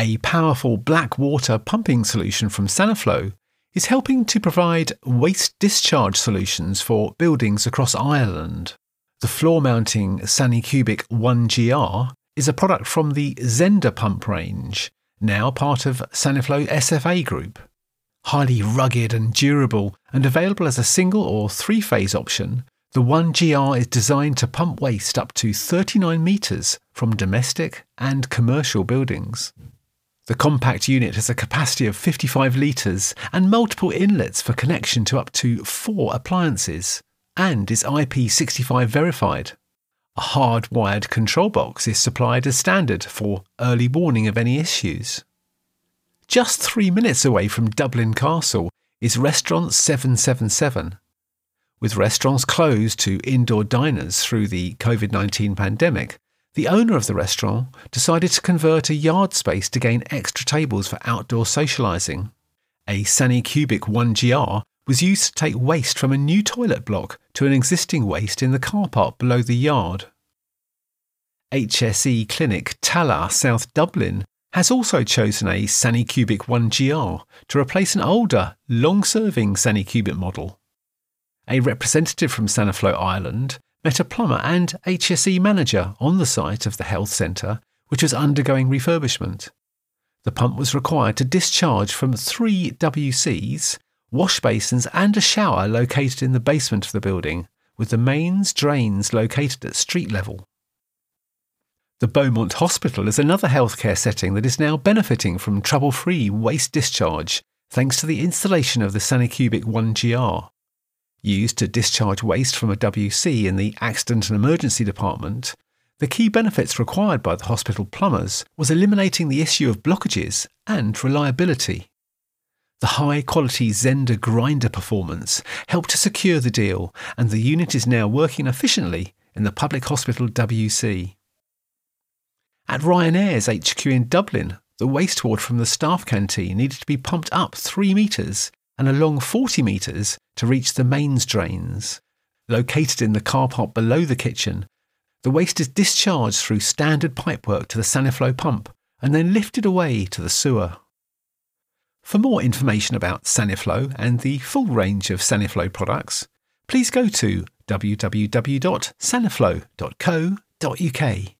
a powerful black water pumping solution from Saniflo, is helping to provide waste discharge solutions for buildings across Ireland. The floor mounting Sanicubic 1GR is a product from the Zehnder pump range, now part of Saniflo SFA Group. Highly rugged and durable, and available as a single or three phase option, the 1GR is designed to pump waste up to 39 metres from domestic and commercial buildings. The compact unit has a capacity of 55 litres and multiple inlets for connection to up to four appliances, and is IP65 verified. A hardwired control box is supplied as standard for early warning of any issues. Just three minutes away from Dublin Castle is Restaurant 777. With restaurants closed to indoor diners through the COVID 19 pandemic, the owner of the restaurant decided to convert a yard space to gain extra tables for outdoor socialising. A Sanicubic 1GR was used to take waste from a new toilet block to an existing waste in the car park below the yard. HSE Clinic Tallaght, South Dublin, has also chosen a Sanicubic 1GR to replace an older, long serving Sanicubic model. A representative from Saniflo Ireland met a plumber and HSE manager on the site of the health centre, which was undergoing refurbishment. The pump was required to discharge from three WCs, wash basins, and a shower located in the basement of the building, with the mains drains located at street level. The Beaumont Hospital is another healthcare setting that is now benefiting from trouble free waste discharge thanks to the installation of the Sanicubic 1GR used to discharge waste from a WC in the Accident and Emergency Department, the key benefits required by the hospital plumbers was eliminating the issue of blockages and reliability. The high quality Zehnder grinder performance helped to secure the deal, and the unit is now working efficiently in the public hospital WC. At Ryanair's HQ in Dublin, the waste wastewater from the staff canteen needed to be pumped up three metres and along 40 metres to reach the mains drains. Located in the car park below the kitchen, the waste is discharged through standard pipework to the Saniflo pump and then lifted away to the sewer. For more information about Saniflo and the full range of Saniflo products, please go to www.saniflo.co.uk.